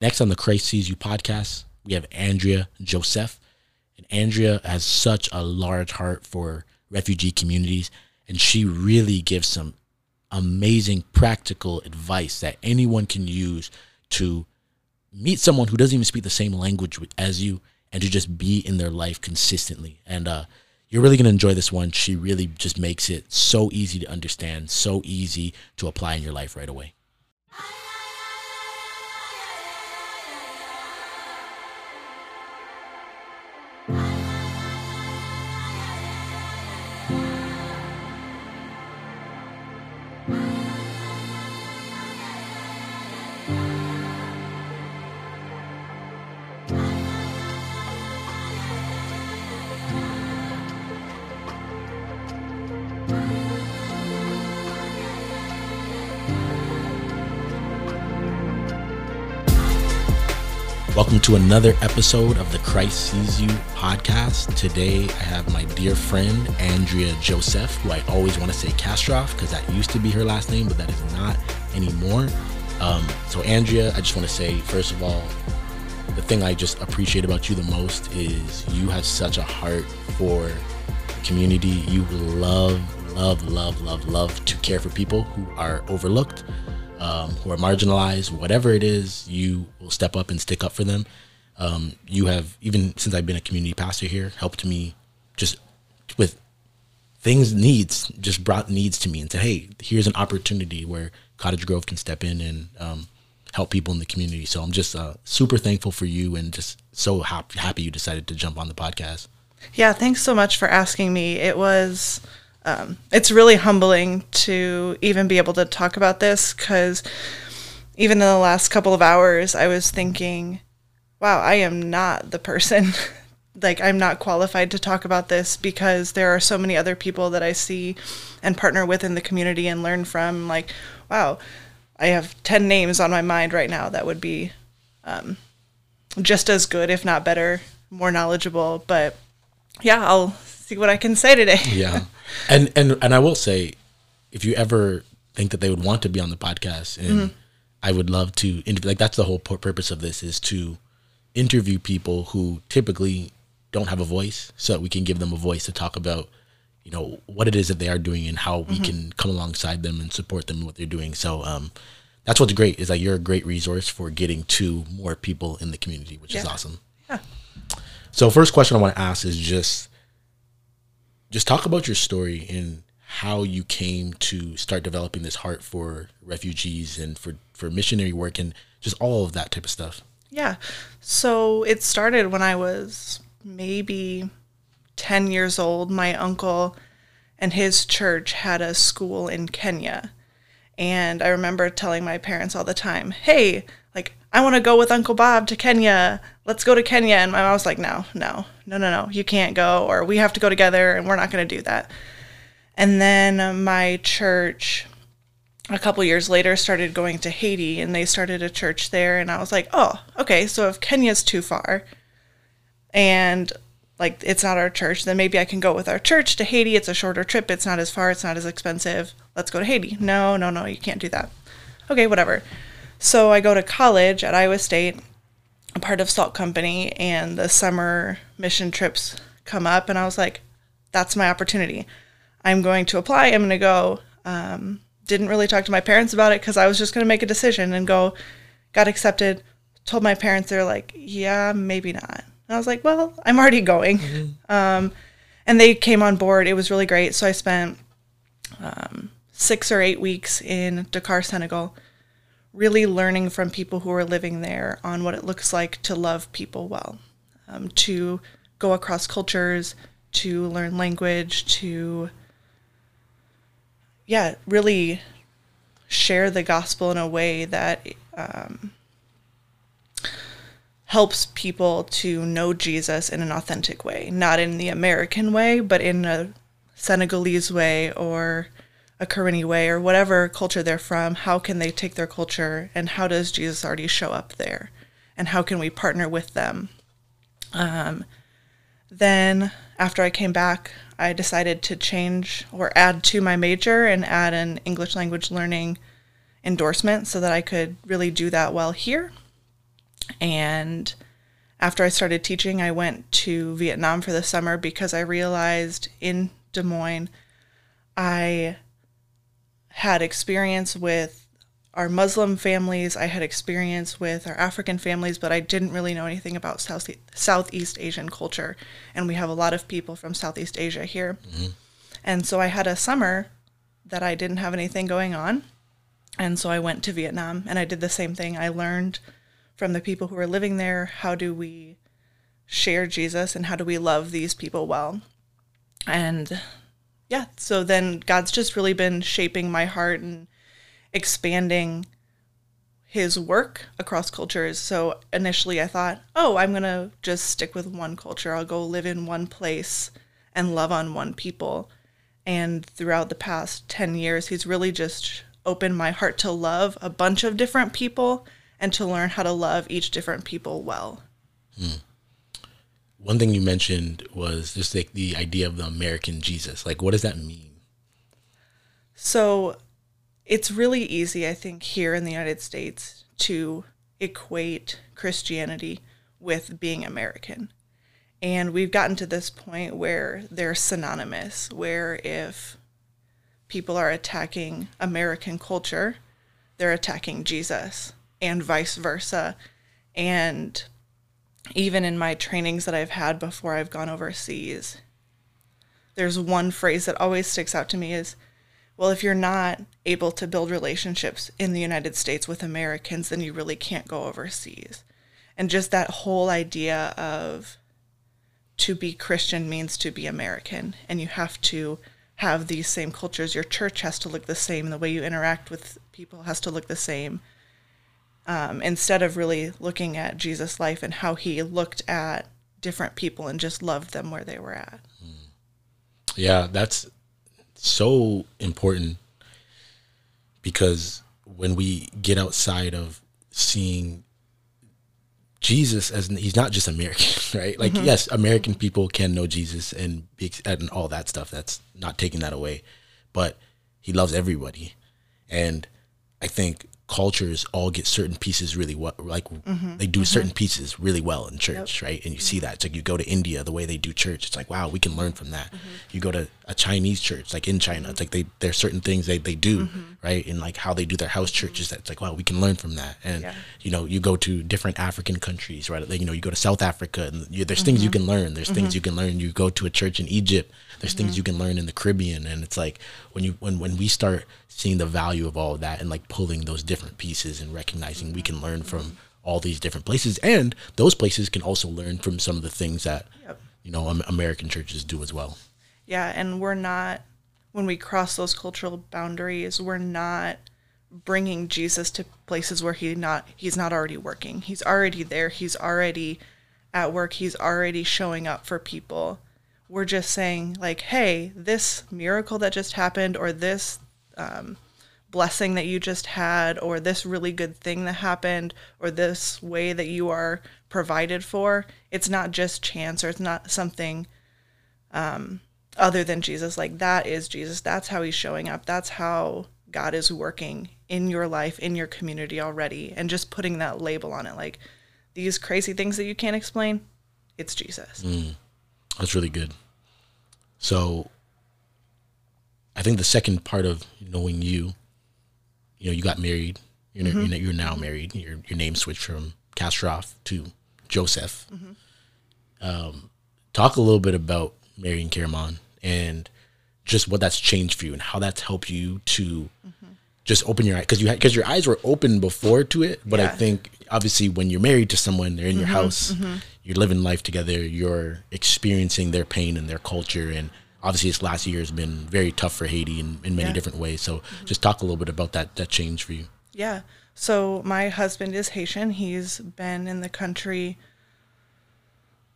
Next on the Christ Sees You podcast, we have Andrea Joseph. And Andrea has such a large heart for refugee communities, and she really gives some amazing practical advice that anyone can use to meet someone who doesn't even speak the same language as you and to just be in their life consistently. And uh, you're really going to enjoy this one. She really just makes it so easy to understand, so easy to apply in your life right away. To another episode of the Christ Sees You podcast. Today I have my dear friend Andrea Joseph, who I always want to say Castroff because that used to be her last name, but that is not anymore. Um, so, Andrea, I just want to say, first of all, the thing I just appreciate about you the most is you have such a heart for community. You love, love, love, love, love to care for people who are overlooked um, who are marginalized, whatever it is, you will step up and stick up for them. Um, you have, even since I've been a community pastor here, helped me just with things, needs, just brought needs to me and said, hey, here's an opportunity where Cottage Grove can step in and um, help people in the community. So I'm just uh, super thankful for you and just so happy, happy you decided to jump on the podcast. Yeah, thanks so much for asking me. It was um, it's really humbling to even be able to talk about this because even in the last couple of hours, I was thinking, wow, I am not the person. like, I'm not qualified to talk about this because there are so many other people that I see and partner with in the community and learn from. Like, wow, I have 10 names on my mind right now that would be um, just as good, if not better, more knowledgeable. But yeah, I'll see what I can say today. yeah. And and and I will say, if you ever think that they would want to be on the podcast, and mm-hmm. I would love to interview. Like that's the whole purpose of this is to interview people who typically don't have a voice, so that we can give them a voice to talk about, you know, what it is that they are doing and how we mm-hmm. can come alongside them and support them in what they're doing. So um, that's what's great is that you're a great resource for getting to more people in the community, which yeah. is awesome. Yeah. So first question I want to ask is just just talk about your story and how you came to start developing this heart for refugees and for, for missionary work and just all of that type of stuff. Yeah. So it started when I was maybe 10 years old. My uncle and his church had a school in Kenya. And I remember telling my parents all the time, hey, I want to go with Uncle Bob to Kenya. Let's go to Kenya. And my mom was like, no, no, no, no, no, you can't go, or we have to go together, and we're not going to do that. And then uh, my church, a couple years later, started going to Haiti, and they started a church there. And I was like, oh, okay, so if Kenya's too far, and like it's not our church, then maybe I can go with our church to Haiti. It's a shorter trip. It's not as far. It's not as expensive. Let's go to Haiti. No, no, no, you can't do that. Okay, whatever. So I go to college at Iowa State, a part of Salt Company, and the summer mission trips come up, and I was like, that's my opportunity. I'm going to apply. I'm going to go. Um, didn't really talk to my parents about it because I was just going to make a decision and go. Got accepted. Told my parents, they're like, yeah, maybe not. And I was like, well, I'm already going. Mm-hmm. Um, and they came on board. It was really great. So I spent um, six or eight weeks in Dakar, Senegal really learning from people who are living there on what it looks like to love people well, um, to go across cultures, to learn language, to, yeah, really share the gospel in a way that um, helps people to know Jesus in an authentic way, not in the American way, but in a Senegalese way or a Karenni way or whatever culture they're from, how can they take their culture and how does Jesus already show up there? And how can we partner with them? Um, then, after I came back, I decided to change or add to my major and add an English language learning endorsement so that I could really do that well here. And after I started teaching, I went to Vietnam for the summer because I realized in Des Moines, I had experience with our Muslim families, I had experience with our African families, but I didn't really know anything about South, Southeast Asian culture. And we have a lot of people from Southeast Asia here. Mm-hmm. And so I had a summer that I didn't have anything going on. And so I went to Vietnam and I did the same thing. I learned from the people who were living there how do we share Jesus and how do we love these people well. And yeah, so then God's just really been shaping my heart and expanding his work across cultures. So initially I thought, oh, I'm going to just stick with one culture. I'll go live in one place and love on one people. And throughout the past 10 years, he's really just opened my heart to love a bunch of different people and to learn how to love each different people well. Hmm. One thing you mentioned was just like the idea of the American Jesus. Like, what does that mean? So, it's really easy, I think, here in the United States to equate Christianity with being American. And we've gotten to this point where they're synonymous, where if people are attacking American culture, they're attacking Jesus, and vice versa. And even in my trainings that I've had before I've gone overseas, there's one phrase that always sticks out to me is, well, if you're not able to build relationships in the United States with Americans, then you really can't go overseas. And just that whole idea of to be Christian means to be American, and you have to have these same cultures. Your church has to look the same, the way you interact with people has to look the same. Um, instead of really looking at Jesus' life and how he looked at different people and just loved them where they were at. Yeah, that's so important because when we get outside of seeing Jesus as he's not just American, right? Like mm-hmm. yes, American people can know Jesus and be, and all that stuff. That's not taking that away, but he loves everybody, and I think cultures all get certain pieces really well like mm-hmm. they do mm-hmm. certain pieces really well in church yep. right and you see that it's like you go to india the way they do church it's like wow we can learn from that mm-hmm. you go to a chinese church like in china it's like they there's certain things they, they do mm-hmm. right and like how they do their house churches that's like wow we can learn from that and yeah. you know you go to different african countries right like, you know you go to south africa and you, there's things you mm-hmm. can learn there's things mm-hmm. you can learn you go to a church in egypt there's things you can learn in the caribbean and it's like when you when when we start seeing the value of all of that and like pulling those different pieces and recognizing we can learn from all these different places and those places can also learn from some of the things that yep. you know american churches do as well. Yeah and we're not when we cross those cultural boundaries we're not bringing jesus to places where he not he's not already working. He's already there. He's already at work. He's already showing up for people we're just saying like hey this miracle that just happened or this um, blessing that you just had, or this really good thing that happened, or this way that you are provided for. It's not just chance, or it's not something um, other than Jesus. Like that is Jesus. That's how he's showing up. That's how God is working in your life, in your community already, and just putting that label on it. Like these crazy things that you can't explain, it's Jesus. Mm, that's really good. So I think the second part of knowing you, you know, you got married. You're, mm-hmm. you're now married. Your your name switched from Kastroff to Joseph. Mm-hmm. Um, talk a little bit about marrying Karaman and just what that's changed for you and how that's helped you to mm-hmm. just open your eyes because you had because your eyes were open before to it. But yeah. I think obviously when you're married to someone, they're in your mm-hmm. house, mm-hmm. You're living life together, you're experiencing their pain and their culture and obviously this last year has been very tough for Haiti in, in many yeah. different ways. So mm-hmm. just talk a little bit about that that change for you. Yeah. So my husband is Haitian. He's been in the country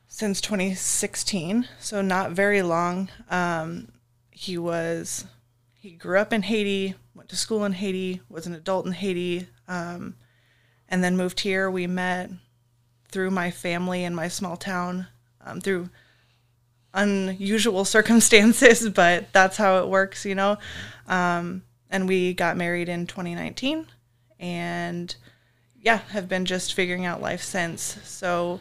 since 2016, so not very long. Um, he was he grew up in Haiti, went to school in Haiti, was an adult in Haiti, um, and then moved here. We met through my family and my small town, um, through unusual circumstances, but that's how it works, you know. Um, and we got married in 2019, and yeah, have been just figuring out life since. So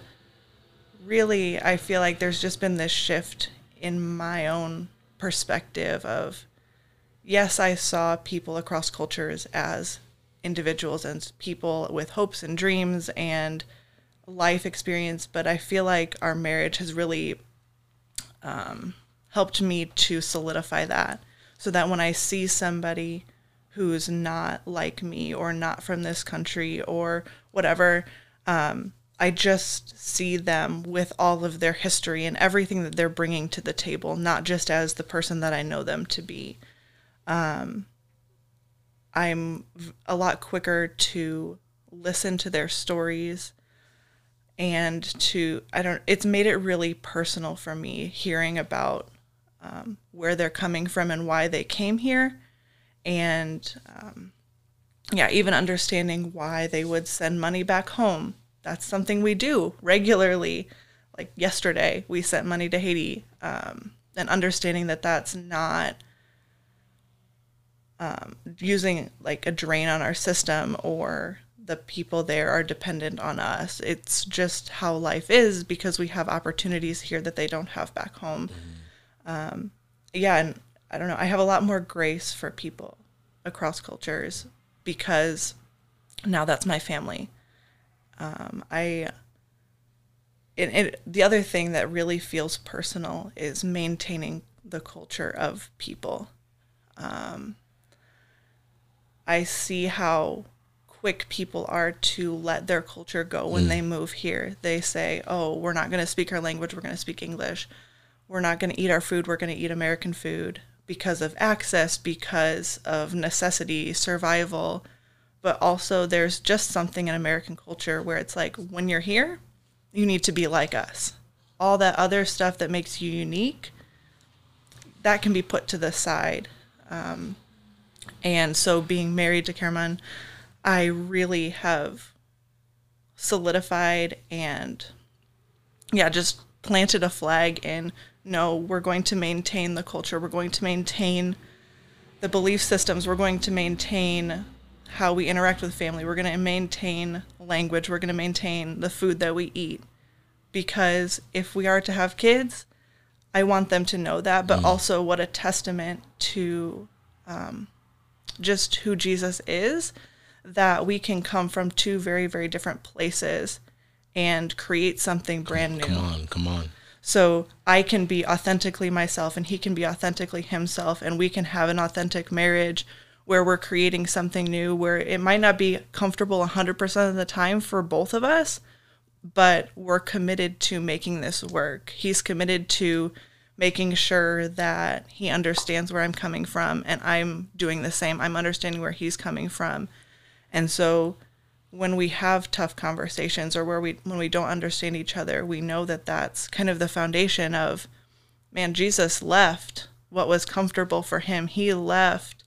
really, I feel like there's just been this shift in my own perspective of yes, I saw people across cultures as individuals and people with hopes and dreams and life experience, but I feel like our marriage has really um, helped me to solidify that so that when I see somebody who's not like me or not from this country or whatever, um, I just see them with all of their history and everything that they're bringing to the table, not just as the person that I know them to be. Um, I'm a lot quicker to listen to their stories and to, I don't, it's made it really personal for me hearing about um, where they're coming from and why they came here. And um, yeah, even understanding why they would send money back home. That's something we do regularly. Like yesterday, we sent money to Haiti, um, and understanding that that's not um, using like a drain on our system or the people there are dependent on us. It's just how life is because we have opportunities here that they don't have back home. Mm-hmm. Um, yeah, and I don't know. I have a lot more grace for people across cultures because now that's my family. Um, I. The other thing that really feels personal is maintaining the culture of people. Um, I see how quick people are to let their culture go when mm. they move here. They say, "Oh, we're not going to speak our language. We're going to speak English. We're not going to eat our food. We're going to eat American food." because of access, because of necessity, survival, but also there's just something in American culture where it's like when you're here, you need to be like us. All that other stuff that makes you unique, that can be put to the side. Um, and so being married to Karaman, I really have solidified and yeah, just planted a flag in no, we're going to maintain the culture. We're going to maintain the belief systems. We're going to maintain how we interact with family. We're going to maintain language. We're going to maintain the food that we eat. Because if we are to have kids, I want them to know that, but mm. also what a testament to um, just who Jesus is that we can come from two very, very different places and create something brand come, new. Come on, come on. So I can be authentically myself and he can be authentically himself and we can have an authentic marriage where we're creating something new where it might not be comfortable 100% of the time for both of us, but we're committed to making this work. He's committed to making sure that he understands where I'm coming from and I'm doing the same. I'm understanding where he's coming from. And so when we have tough conversations or where we when we don't understand each other, we know that that's kind of the foundation of man Jesus left what was comfortable for him. He left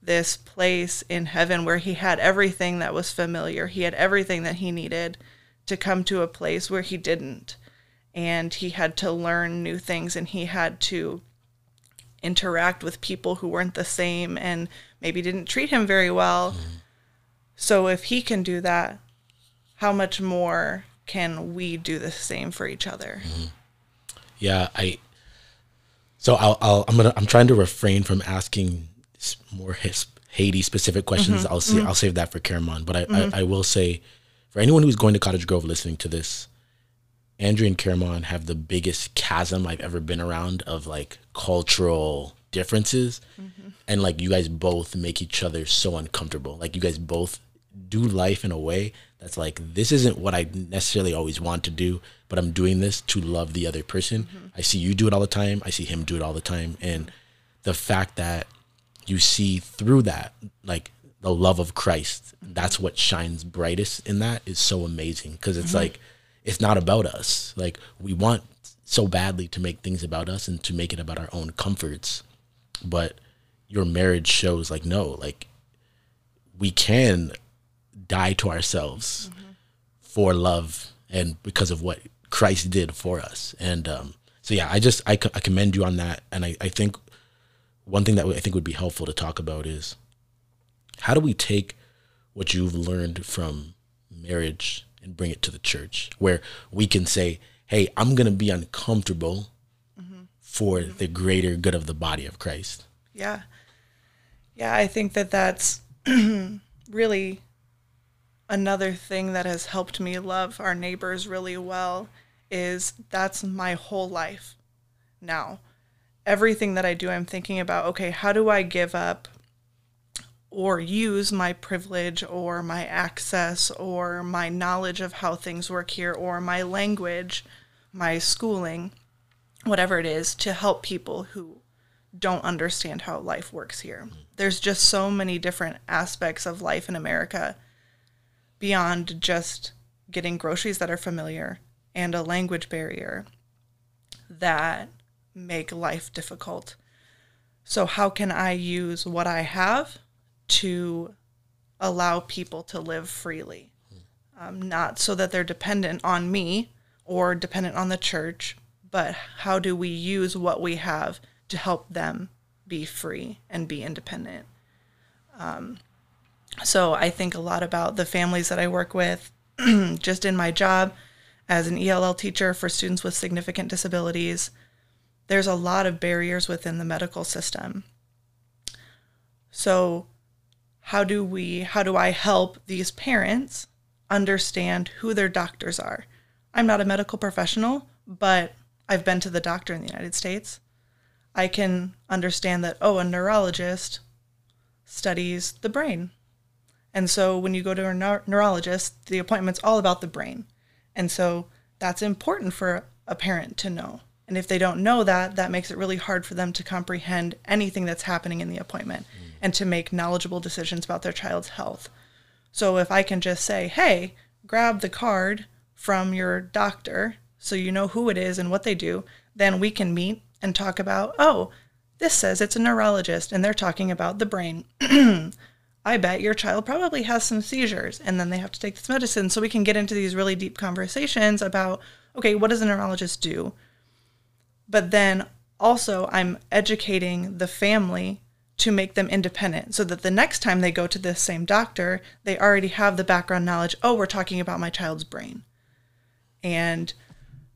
this place in heaven where he had everything that was familiar. He had everything that he needed to come to a place where he didn't. And he had to learn new things and he had to interact with people who weren't the same and maybe didn't treat him very well. Mm-hmm so if he can do that, how much more can we do the same for each other? Mm-hmm. Yeah, I. So I'll, I'll I'm gonna I'm trying to refrain from asking more his, Haiti specific questions. Mm-hmm. I'll see mm-hmm. I'll save that for Karaman. But I, I, mm-hmm. I will say, for anyone who's going to Cottage Grove listening to this, Andrew and Karaman have the biggest chasm I've ever been around of like cultural differences. Mm-hmm. And like you guys both make each other so uncomfortable. Like you guys both do life in a way that's like this isn't what I necessarily always want to do, but I'm doing this to love the other person. Mm-hmm. I see you do it all the time. I see him do it all the time, and the fact that you see through that, like the love of Christ, that's what shines brightest in that is so amazing because it's mm-hmm. like it's not about us. Like we want so badly to make things about us and to make it about our own comforts, but your marriage shows like no, like we can die to ourselves mm-hmm. for love and because of what Christ did for us. And um, so, yeah, I just, I, I commend you on that. And I, I think one thing that I think would be helpful to talk about is how do we take what you've learned from marriage and bring it to the church where we can say, hey, I'm going to be uncomfortable for the greater good of the body of Christ. Yeah. Yeah, I think that that's really another thing that has helped me love our neighbors really well is that's my whole life now. Everything that I do, I'm thinking about, okay, how do I give up or use my privilege or my access or my knowledge of how things work here or my language, my schooling, whatever it is, to help people who don't understand how life works here. Mm-hmm. There's just so many different aspects of life in America beyond just getting groceries that are familiar and a language barrier that make life difficult. So, how can I use what I have to allow people to live freely? Um, not so that they're dependent on me or dependent on the church, but how do we use what we have to help them be free and be independent? Um, so I think a lot about the families that I work with, just in my job as an ELL teacher for students with significant disabilities. There's a lot of barriers within the medical system. So, how do we how do I help these parents understand who their doctors are? I'm not a medical professional, but I've been to the doctor in the United States. I can understand that oh, a neurologist studies the brain. And so when you go to a neur- neurologist, the appointment's all about the brain. And so that's important for a parent to know. And if they don't know that, that makes it really hard for them to comprehend anything that's happening in the appointment mm. and to make knowledgeable decisions about their child's health. So if I can just say, hey, grab the card from your doctor so you know who it is and what they do, then we can meet and talk about, oh, this says it's a neurologist and they're talking about the brain. I bet your child probably has some seizures and then they have to take this medicine. So we can get into these really deep conversations about, okay, what does a neurologist do? But then also, I'm educating the family to make them independent so that the next time they go to this same doctor, they already have the background knowledge. Oh, we're talking about my child's brain. And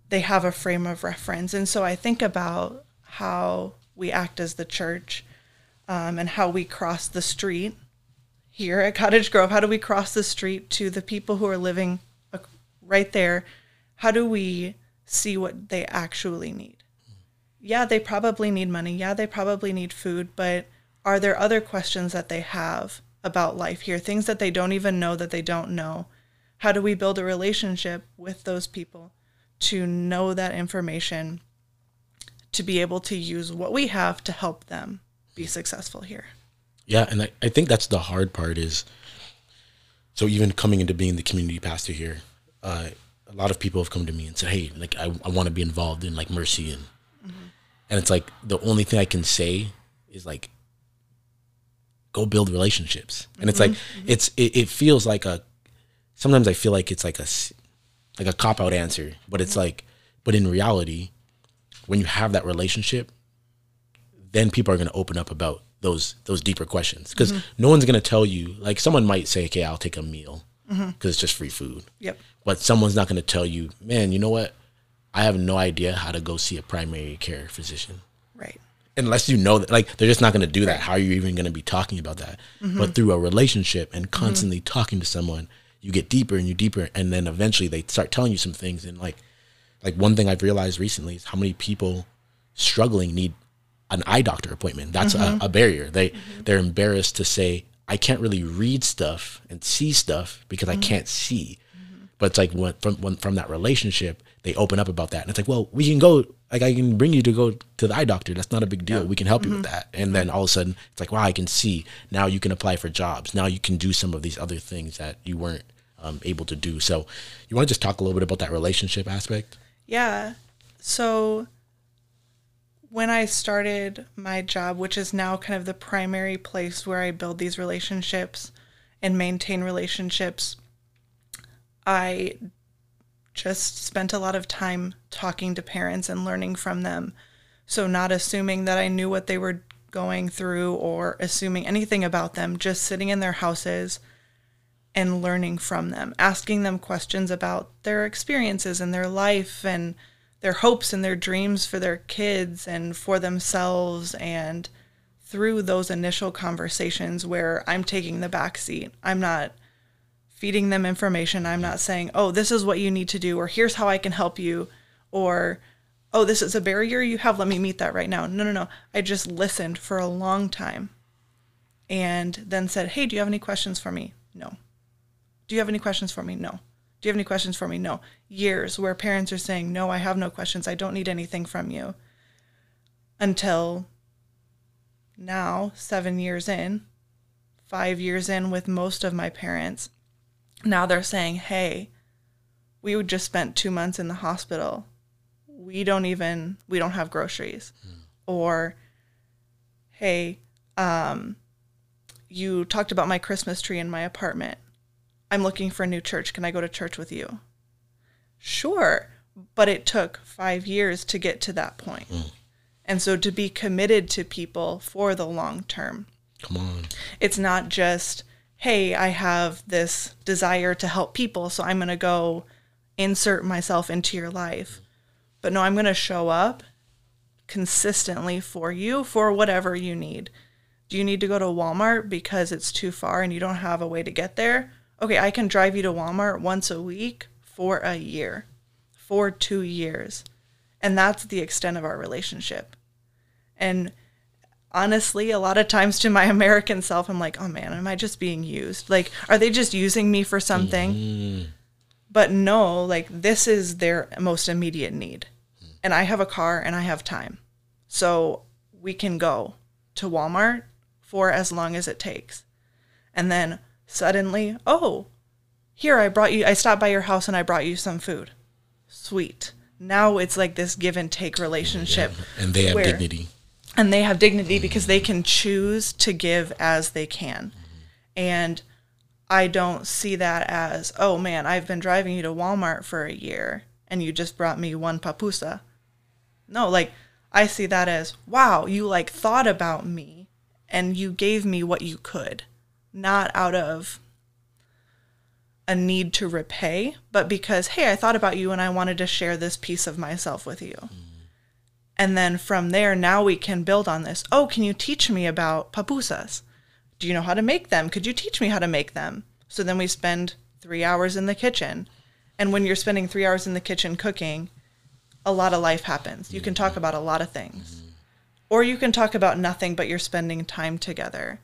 they have a frame of reference. And so I think about how we act as the church um, and how we cross the street here at Cottage Grove. How do we cross the street to the people who are living right there? How do we see what they actually need? Yeah, they probably need money. Yeah, they probably need food, but are there other questions that they have about life here? Things that they don't even know that they don't know? How do we build a relationship with those people to know that information to be able to use what we have to help them be successful here. Yeah, and I, I think that's the hard part is so even coming into being the community pastor here, uh, a lot of people have come to me and said, Hey, like I, I want to be involved in like mercy and mm-hmm. and it's like the only thing I can say is like go build relationships. And it's like mm-hmm. it's it, it, feels like a sometimes I feel like it's like a like a cop out answer, but it's mm-hmm. like but in reality when you have that relationship, then people are going to open up about those those deeper questions. Because mm-hmm. no one's going to tell you like someone might say okay i'll take a meal because mm-hmm. it's just free food. Yep. But someone's not going to tell you man you know what? I have no idea how to go see a primary care physician. Right. Unless you know that like they're just not going to do that. How are you even going to be talking about that? Mm-hmm. but through a relationship and mm-hmm. constantly talking to someone you get deeper and you deeper and then eventually they start telling you some things. And like like one thing I've realized recently is how many people struggling need an eye doctor appointment. That's mm-hmm. a, a, barrier. They mm-hmm. they're embarrassed to say I can't really read stuff and see stuff because mm-hmm. I can't see. Mm-hmm. But it's like when, from when, from that relationship, they open up about that, and it's like, well, we can go. Like I can bring you to go to the eye doctor. That's not a big deal. Yeah. We can help you with mm-hmm. that. And then all of a sudden, it's like, wow, I can see. Now you can apply for jobs. Now you can do some of these other things that you weren't um, able to do. So, you want to just talk a little bit about that relationship aspect? Yeah. So when I started my job, which is now kind of the primary place where I build these relationships and maintain relationships, I just spent a lot of time talking to parents and learning from them. So, not assuming that I knew what they were going through or assuming anything about them, just sitting in their houses, and learning from them, asking them questions about their experiences and their life and their hopes and their dreams for their kids and for themselves and through those initial conversations where I'm taking the back seat. I'm not feeding them information. I'm not saying, "Oh, this is what you need to do," or "Here's how I can help you," or "Oh, this is a barrier you have. Let me meet that right now." No, no, no. I just listened for a long time and then said, Hey, do you have any questions for me? No. Do you have any questions for me? No. Do you have any questions for me? No. Years where parents are saying, No, I have no questions. I don't need anything from you. Until now, seven years in, five years in with most of my parents, now they're saying, Hey, we just spent two months in the hospital. We don't even, we don't have groceries. Mm. Or, Hey, um, you talked about my Christmas tree in my apartment. I'm looking for a new church. Can I go to church with you? Sure. But it took five years to get to that point. Mm. And so to be committed to people for the long term. Come on. It's not just, hey, I have this desire to help people, so I'm going to go insert myself into your life. But no, I'm going to show up consistently for you for whatever you need. Do you need to go to Walmart because it's too far and you don't have a way to get there? Okay, I can drive you to Walmart once a week for a year, for two years. And that's the extent of our relationship. And honestly, a lot of times to my American self, I'm like, oh man, am I just being used? Like, are they just using me for something? Mm-hmm. But no, like, this is their most immediate need. And I have a car and I have time. So we can go to Walmart for as long as it takes. And then suddenly, oh, here I brought you, I stopped by your house and I brought you some food. Sweet. Now it's like this give and take relationship. Yeah. And they have where, dignity. And they have dignity mm-hmm. because they can choose to give as they can. Mm-hmm. And I don't see that as, oh man, I've been driving you to Walmart for a year and you just brought me one pupusa. No, like I see that as, wow, you like thought about me and you gave me what you could, not out of a need to repay, but because, hey, I thought about you and I wanted to share this piece of myself with you. Mm. And then from there, now we can build on this. Oh, can you teach me about pupusas? Do you know how to make them? Could you teach me how to make them? So then we spend three hours in the kitchen. And when you're spending three hours in the kitchen cooking, a lot of life happens. You can talk about a lot of things or you can talk about nothing but you're spending time together.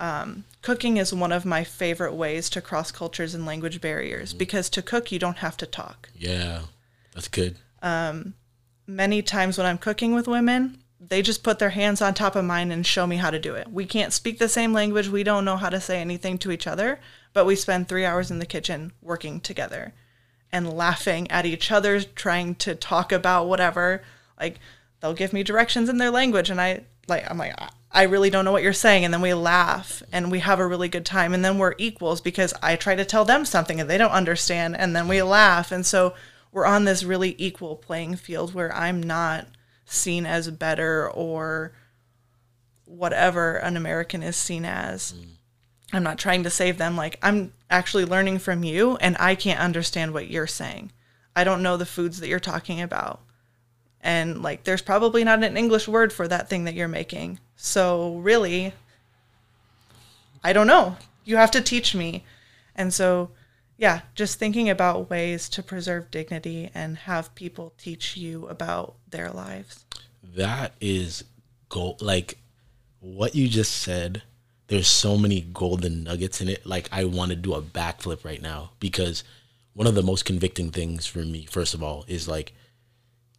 Um, cooking is one of my favorite ways to cross cultures and language barriers mm-hmm. because to cook you don't have to talk. Yeah, that's good. Um, many times when I'm cooking with women, they just put their hands on top of mine and show me how to do it. We can't speak the same language. We don't know how to say anything to each other, but we spend three hours in the kitchen working together and laughing at each other, trying to talk about whatever. Like they'll give me directions in their language and I like I'm like I really don't know what you're saying and then we laugh and we have a really good time and then we're equals because I try to tell them something and they don't understand and then we laugh and so we're on this really equal playing field where I'm not seen as better or whatever an American is seen as. Mm. I'm not trying to save them like I'm actually learning from you and I can't understand what you're saying. I don't know the foods that you're talking about and like there's probably not an english word for that thing that you're making. So really i don't know. You have to teach me. And so yeah just thinking about ways to preserve dignity and have people teach you about their lives. That is gold like what you just said there's so many golden nuggets in it. Like i want to do a backflip right now because one of the most convicting things for me first of all is like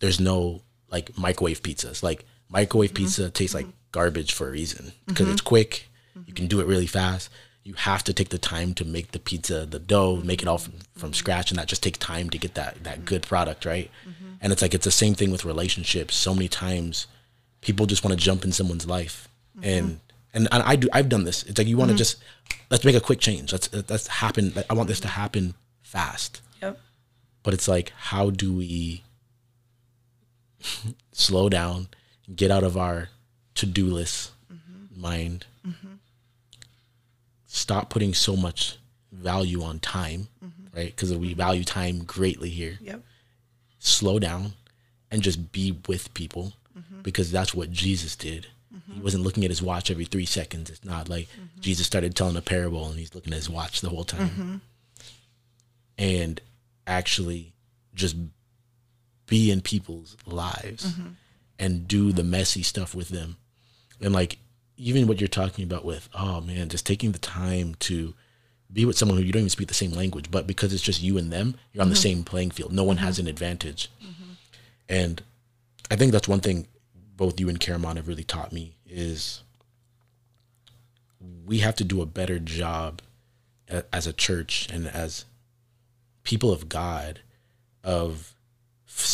there's no like microwave pizzas. Like microwave mm-hmm. pizza tastes like garbage for a reason because mm-hmm. it's quick. You can do it really fast. You have to take the time to make the pizza, the dough, make it all from, from scratch, and that just takes time to get that that good product, right? Mm-hmm. And it's like it's the same thing with relationships. So many times, people just want to jump in someone's life, mm-hmm. and and I do. I've done this. It's like you want to mm-hmm. just let's make a quick change. Let's let's happen. I want this to happen fast. Yep. But it's like, how do we slow down, get out of our to do list mm-hmm. mind. Mm-hmm. Stop putting so much value on time, right? Because we value time greatly here. Yep. Slow down and just be with people because that's what Jesus did. He wasn't looking at his watch every three seconds. It's not like Jesus started telling a parable and he's looking at his watch the whole time. And actually just be in people's lives mm-hmm. and do the messy stuff with them. And like even what you're talking about with, oh man, just taking the time to be with someone who you don't even speak the same language, but because it's just you and them, you're on the mm-hmm. same playing field. No one has mm-hmm. an advantage. And I think that's one thing both you and Caramon have really taught me is we have to do a better job as a church and as people of God of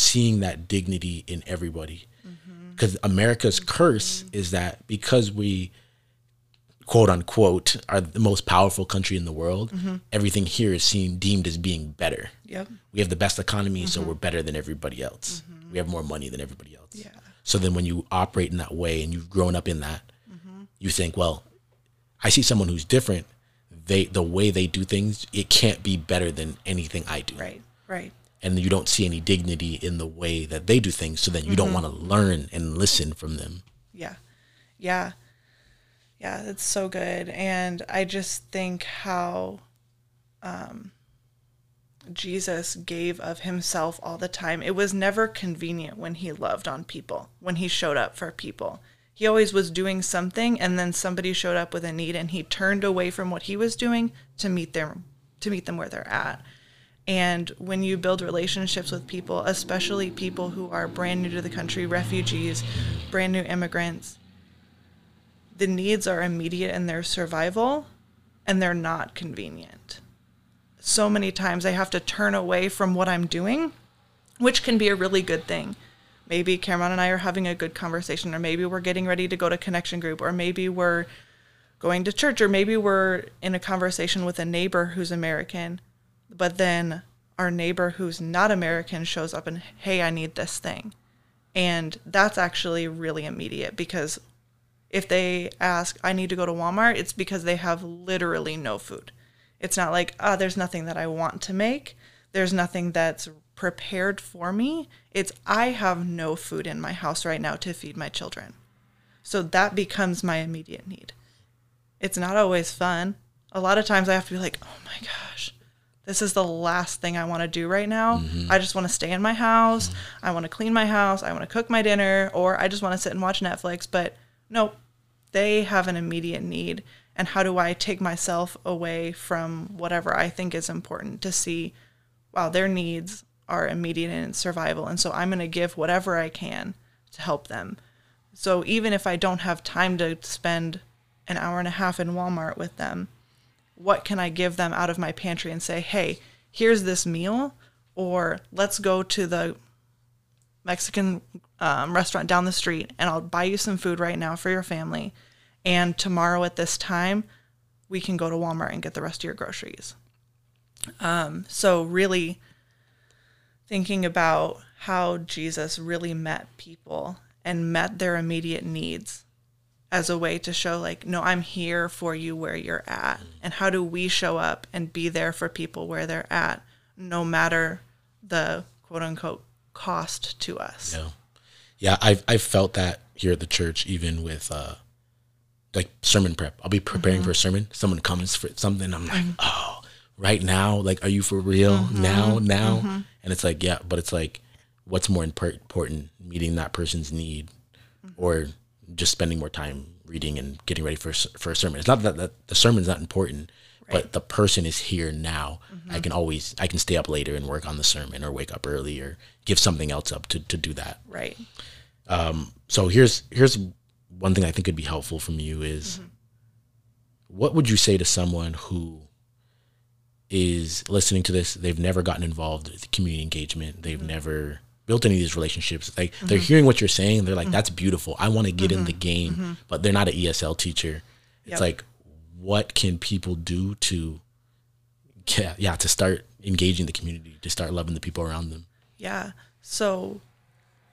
seeing that dignity in everybody. Because America's curse is that because we quote unquote are the most powerful country in the world, everything here is seen deemed as being better. Yep. We have the best economy, so mm-hmm. we're better than everybody else. We have more money than everybody else. Yeah. So then when you operate in that way and you've grown up in that, mm-hmm. you think, well, I see someone who's different. They the way they do things, it can't be better than anything I do. Right. Right. And you don't see any dignity in the way that they do things. So then you don't want to learn and listen from them. Yeah. Yeah. Yeah, it's so good. And I just think how um, Jesus gave of himself all the time. It was never convenient when he loved on people, when he showed up for people. He always was doing something and then somebody showed up with a need and he turned away from what he was doing to meet them to meet them where they're at. And when you build relationships with people, especially people who are brand new to the country, refugees, brand new immigrants, the needs are immediate in their survival and they're not convenient. So many times I have to turn away from what I'm doing, which can be a really good thing. Maybe Cameron and I are having a good conversation, or maybe we're getting ready to go to connection group, or maybe we're going to church, or maybe we're in a conversation with a neighbor who's American, but then our neighbor who's not American shows up and, hey, I need this thing. And that's actually really immediate because if they ask, I need to go to Walmart, it's because they have literally no food. It's not like, ah, there's nothing that I want to make. There's nothing that's prepared for me. It's, I have no food in my house right now to feed my children. So that becomes my immediate need. It's not always fun. A lot of times I have to be like, oh my gosh, this is the last thing I want to do right now. Mm-hmm. I just want to stay in my house. Mm-hmm. I want to clean my house. I want to cook my dinner, or I just want to sit and watch Netflix. But nope, they have an immediate need. And how do I take myself away from whatever I think is important to see, wow, their needs are immediate and survival. And so I'm going to give whatever I can to help them. So even if I don't have time to spend an hour and a half in Walmart with them, what can I give them out of my pantry and say, hey, here's this meal, or let's go to the Mexican um, restaurant down the street and I'll buy you some food right now for your family. And tomorrow at this time, we can go to Walmart and get the rest of your groceries. Um, so, really thinking about how Jesus really met people and met their immediate needs as a way to show, like, no, I'm here for you where you're at. Mm. And how do we show up and be there for people where they're at, no matter the quote unquote cost to us? Yeah. Yeah, I've I've felt that here at the church, even with uh like sermon prep. I'll be preparing mm-hmm. for a sermon. Someone comes for something. I'm like, mm-hmm. oh, right now? Like, are you for real? Mm-hmm. Now, now? And it's like, yeah, but it's like, what's more important, meeting that person's need, or just spending more time reading and getting ready for for a sermon? It's not that, that the sermon's not important, but the person is here now. I mm-hmm. can always I can stay up later and work on the sermon, or wake up early, or give something else up to to do that. Right. Um, so here's here's one thing I think would be helpful from you is mm-hmm. what would you say to someone who is listening to this? They've never gotten involved with community engagement. They've mm-hmm. never built any of these relationships like they're mm-hmm. hearing what you're saying they're like mm-hmm. that's beautiful I want to get in the mm-hmm. game but they're not an ESL teacher it's Yep. like what can people do to yeah, yeah to start engaging the community to start loving the people around them Yeah. So,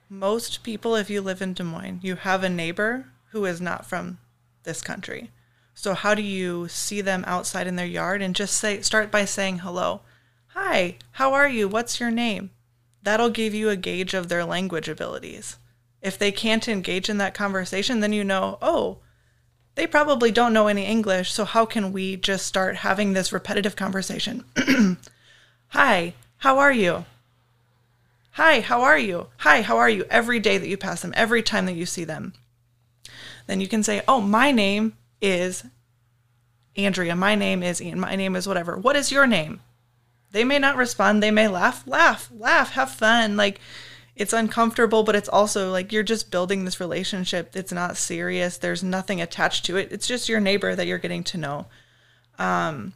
most people, if you live in Des Moines, you have a neighbor who is not from this country, So how do you see them outside in their yard and just say start by saying hello. Hi, how are you? What's your name? That'll give you a gauge of their language abilities. If they can't engage in that conversation, then you know, oh, they probably don't know any English, so how can we just start having this repetitive conversation? Hi, how are you? Hi, how are you? Hi, how are you? Every day that you pass them, every time that you see them. Then you can say, Oh, my name is Andrea. My name is Ian. My name is whatever. What is your name? They may not respond. They may laugh, laugh, laugh, have fun. Like, it's uncomfortable, but it's also like you're just building this relationship. It's not serious. There's nothing attached to it. It's just your neighbor that you're getting to know. Um,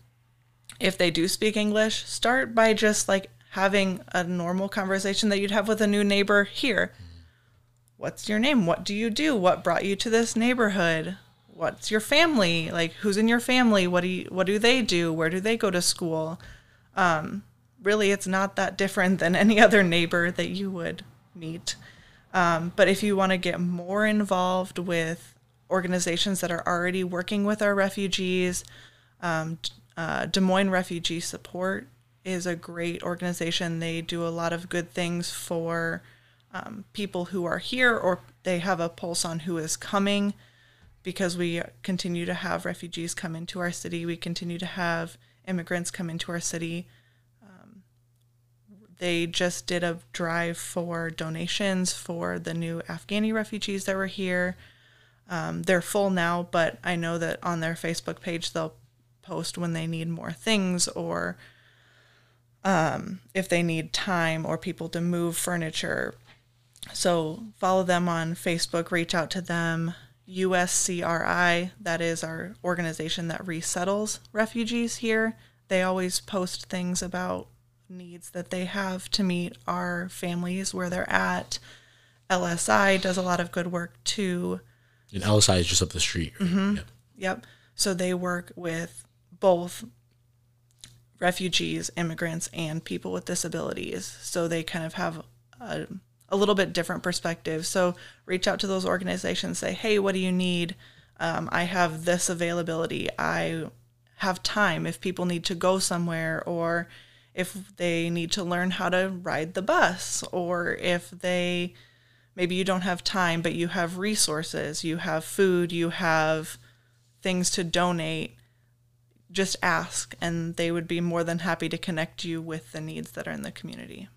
if they do speak English, start by just like having a normal conversation that you'd have with a new neighbor here. What's your name? What do you do? What brought you to this neighborhood? What's your family? Like who's in your family? What do you, what do they do? Where do they go to school? Um, really it's not that different than any other neighbor that you would meet. Um, but if you want to get more involved with organizations that are already working with our refugees, um, uh, Des Moines Refugee Support is a great organization. They do a lot of good things for um, people who are here, or they have a pulse on who is coming because we continue to have refugees come into our city. We continue to have immigrants come into our city. They just did a drive for donations for the new Afghani refugees that were here. Um, they're full now, but I know that on their Facebook page they'll post when they need more things or um, if they need time or people to move furniture. So follow them on Facebook, reach out to them. USCRI, that is our organization that resettles refugees here. They always post things about needs that they have to meet our families where they're at. LSI does a lot of good work too. And LSI is just up the street. Right? Mm-hmm. Yep. yep. So they work with both refugees, immigrants, and people with disabilities. So they kind of have a, a little bit different perspective. So reach out to those organizations, say, hey, what do you need? Um, I have this availability. I have time if people need to go somewhere or if they need to learn how to ride the bus or if they maybe you don't have time but you have resources you have food you have things to donate just ask and they would be more than happy to connect you with the needs that are in the community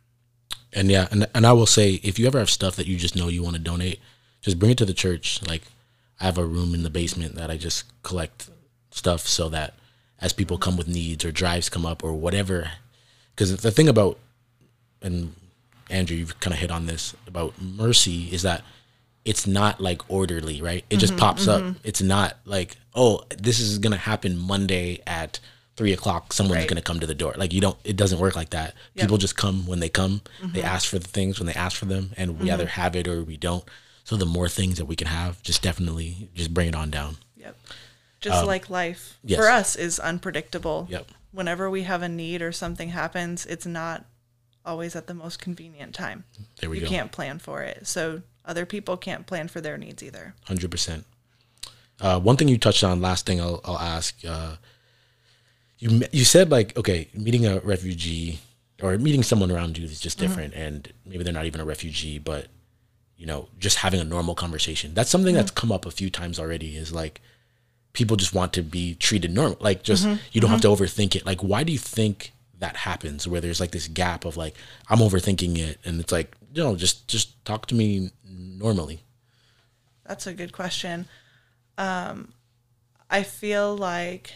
and yeah and, and i will say if you ever have stuff that you just know you want to donate just bring it to the church like i have a room in the basement that i just collect stuff so that as people come with needs or drives come up or whatever because the thing about and Andrea, you've kind of hit on this about mercy is that it's not like orderly, right? It mm-hmm, just pops mm-hmm. up. It's not like, oh, this is gonna happen Monday at three o'clock. Someone's right. gonna come to the door. Like you don't. It doesn't work like that. Yep. People just come when they come. Mm-hmm. They ask for the things when they ask for them, and we either mm-hmm. have it or we don't. So the more things that we can have, just definitely just bring it on down. Yep. Just um, like life yes. for us is unpredictable. Yep whenever we have a need or something happens, it's not always at the most convenient time. There we you go. You can't plan for it. So other people can't plan for their needs either. 100%. Uh, one thing you touched on, last thing I'll, I'll ask. Uh, you you said like okay, meeting a refugee or meeting someone around you is just mm-hmm. different, mm-hmm. and maybe they're not even a refugee, but you know, just having a normal conversation. That's something mm-hmm. that's come up a few times already. Is like people just want to be treated normal. Like just mm-hmm. you don't mm-hmm. have to overthink it. Like why do you think that happens where there's like this gap of like I'm overthinking it and it's like, you know, just just talk to me normally. That's a good question. Um I feel like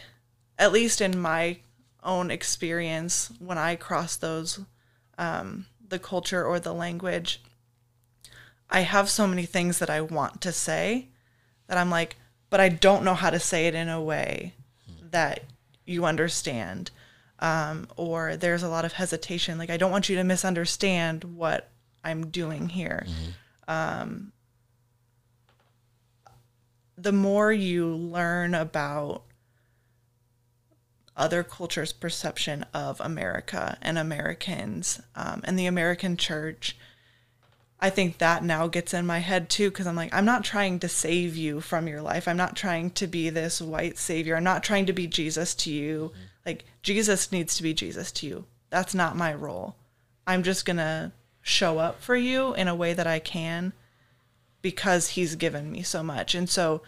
at least in my own experience when I cross those um the culture or the language I have so many things that I want to say that I'm like but I don't know how to say it in a way that you understand. Um, or there's a lot of hesitation. Like, I don't want you to misunderstand what I'm doing here. Mm-hmm. Um, the more you learn about other cultures' perception of America and Americans um, and the American church, I think that now gets in my head too because I'm like, I'm not trying to save you from your life. I'm not trying to be this white savior. I'm not trying to be Jesus to you. Mm-hmm. Like, Jesus needs to be Jesus to you. That's not my role. I'm just going to show up for you in a way that I can because he's given me so much. And so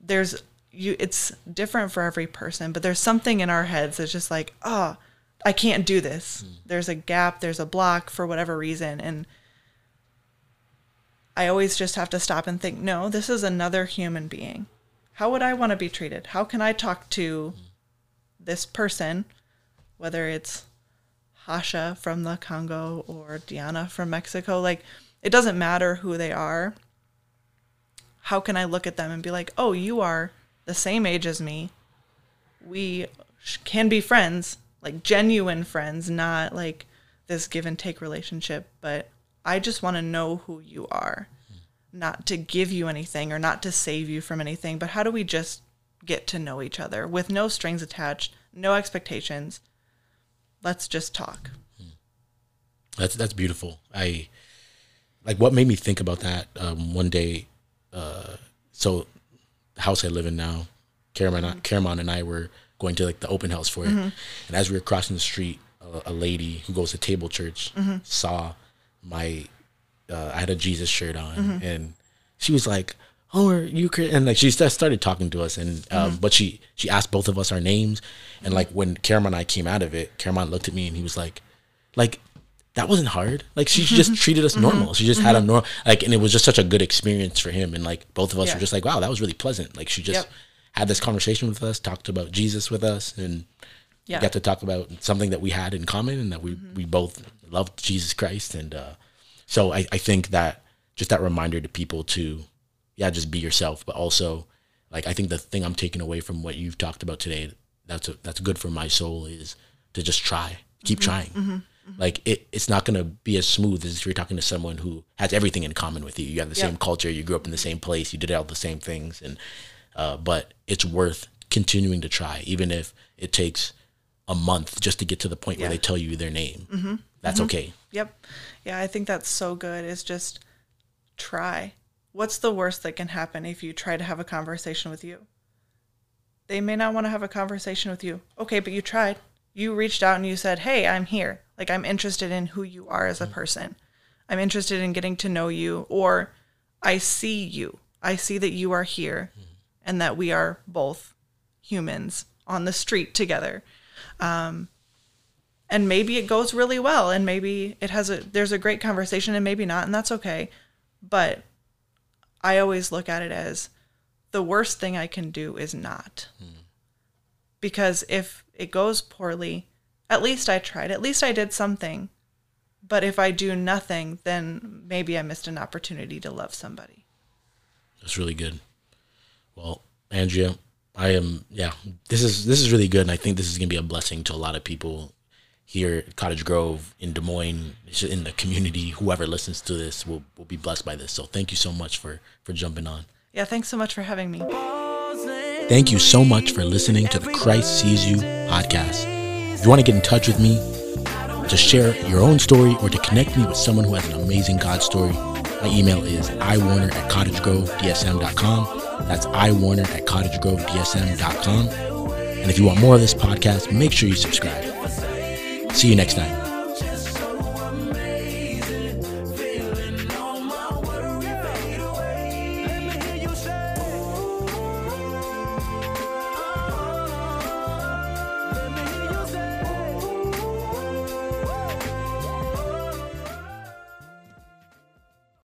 there's you it's different for every person, but there's something in our heads that's just like, "Oh, I can't do this." Mm. There's a gap, there's a block for whatever reason and I always just have to stop and think, "No, this is another human being. How would I want to be treated? How can I talk to this person, whether it's Hasha from the Congo or Diana from Mexico, like it doesn't matter who they are. How can I look at them and be like, oh, you are the same age as me. We can be friends, like genuine friends, not like this give and take relationship, but I just want to know who you are. Not to give you anything or not to save you from anything, but how do we just get to know each other with no strings attached, no expectations? Let's just talk. That's that's beautiful. I like what made me think about that um, one day. Uh, so, house I live in now, Caramon, mm-hmm. and I were going to like the open house for it, mm-hmm. and as we were crossing the street, a, a lady who goes to Table Church mm-hmm. saw my. Uh, I had a Jesus shirt on, mm-hmm. and she was like, "Oh, are you?" And like she started talking to us, and um, mm-hmm. but she she asked both of us our names, and like when Caramon and I came out of it, Caramon looked at me and he was like, "Like that wasn't hard. Like she just treated us normal. Mm-hmm. She just mm-hmm. had a normal like, and it was just such a good experience for him. And like both of us yeah. were just like, wow, that was really pleasant. Like she just yep. had this conversation with us, talked about Jesus with us, and yeah. got to talk about something that we had in common and that we mm-hmm. we both loved Jesus Christ. And uh, so I, I think that just that reminder to people to yeah, just be yourself, but also like I think the thing I'm taking away from what you've talked about today that's a, that's good for my soul is to just try, keep mm-hmm. trying mm-hmm. Like it, it's not going to be as smooth as if you're talking to someone who has everything in common with you. You have the yep. same culture, you grew up in the same place, you did all the same things, and uh, but it's worth continuing to try, even if it takes a month just to get to the point yeah. where they tell you their name. Mm-hmm. That's mm-hmm. okay. Yep. Yeah, I think that's so good. Is just try. What's the worst that can happen if you try to have a conversation with you? They may not want to have a conversation with you. Okay, but you tried. You reached out and you said, "Hey, I'm here." Like I'm interested in who you are as a mm. person. I'm interested in getting to know you or I see you. I see that you are here mm. and that we are both humans on the street together. Um, and maybe it goes really well and maybe it has a there's a great conversation and maybe not and that's okay. But I always look at it as the worst thing I can do is not. Mm. Because if it goes poorly, at least I tried. At least I did something. But if I do nothing, then maybe I missed an opportunity to love somebody. That's really good. Well, Andrea, I am yeah, this is this is really good and I think this is going to be a blessing to a lot of people here at Cottage Grove in Des Moines in the community whoever listens to this will will be blessed by this. So thank you so much for for jumping on. Yeah, thanks so much for having me. Thank you so much for listening to the Christ Sees You podcast. If you want to get in touch with me, to share your own story, or to connect me with someone who has an amazing God story, my email is iwarner at cottagegrovedsm.com. That's iwarner at cottagegrovedsm.com. And if you want more of this podcast, make sure you subscribe. See you next time.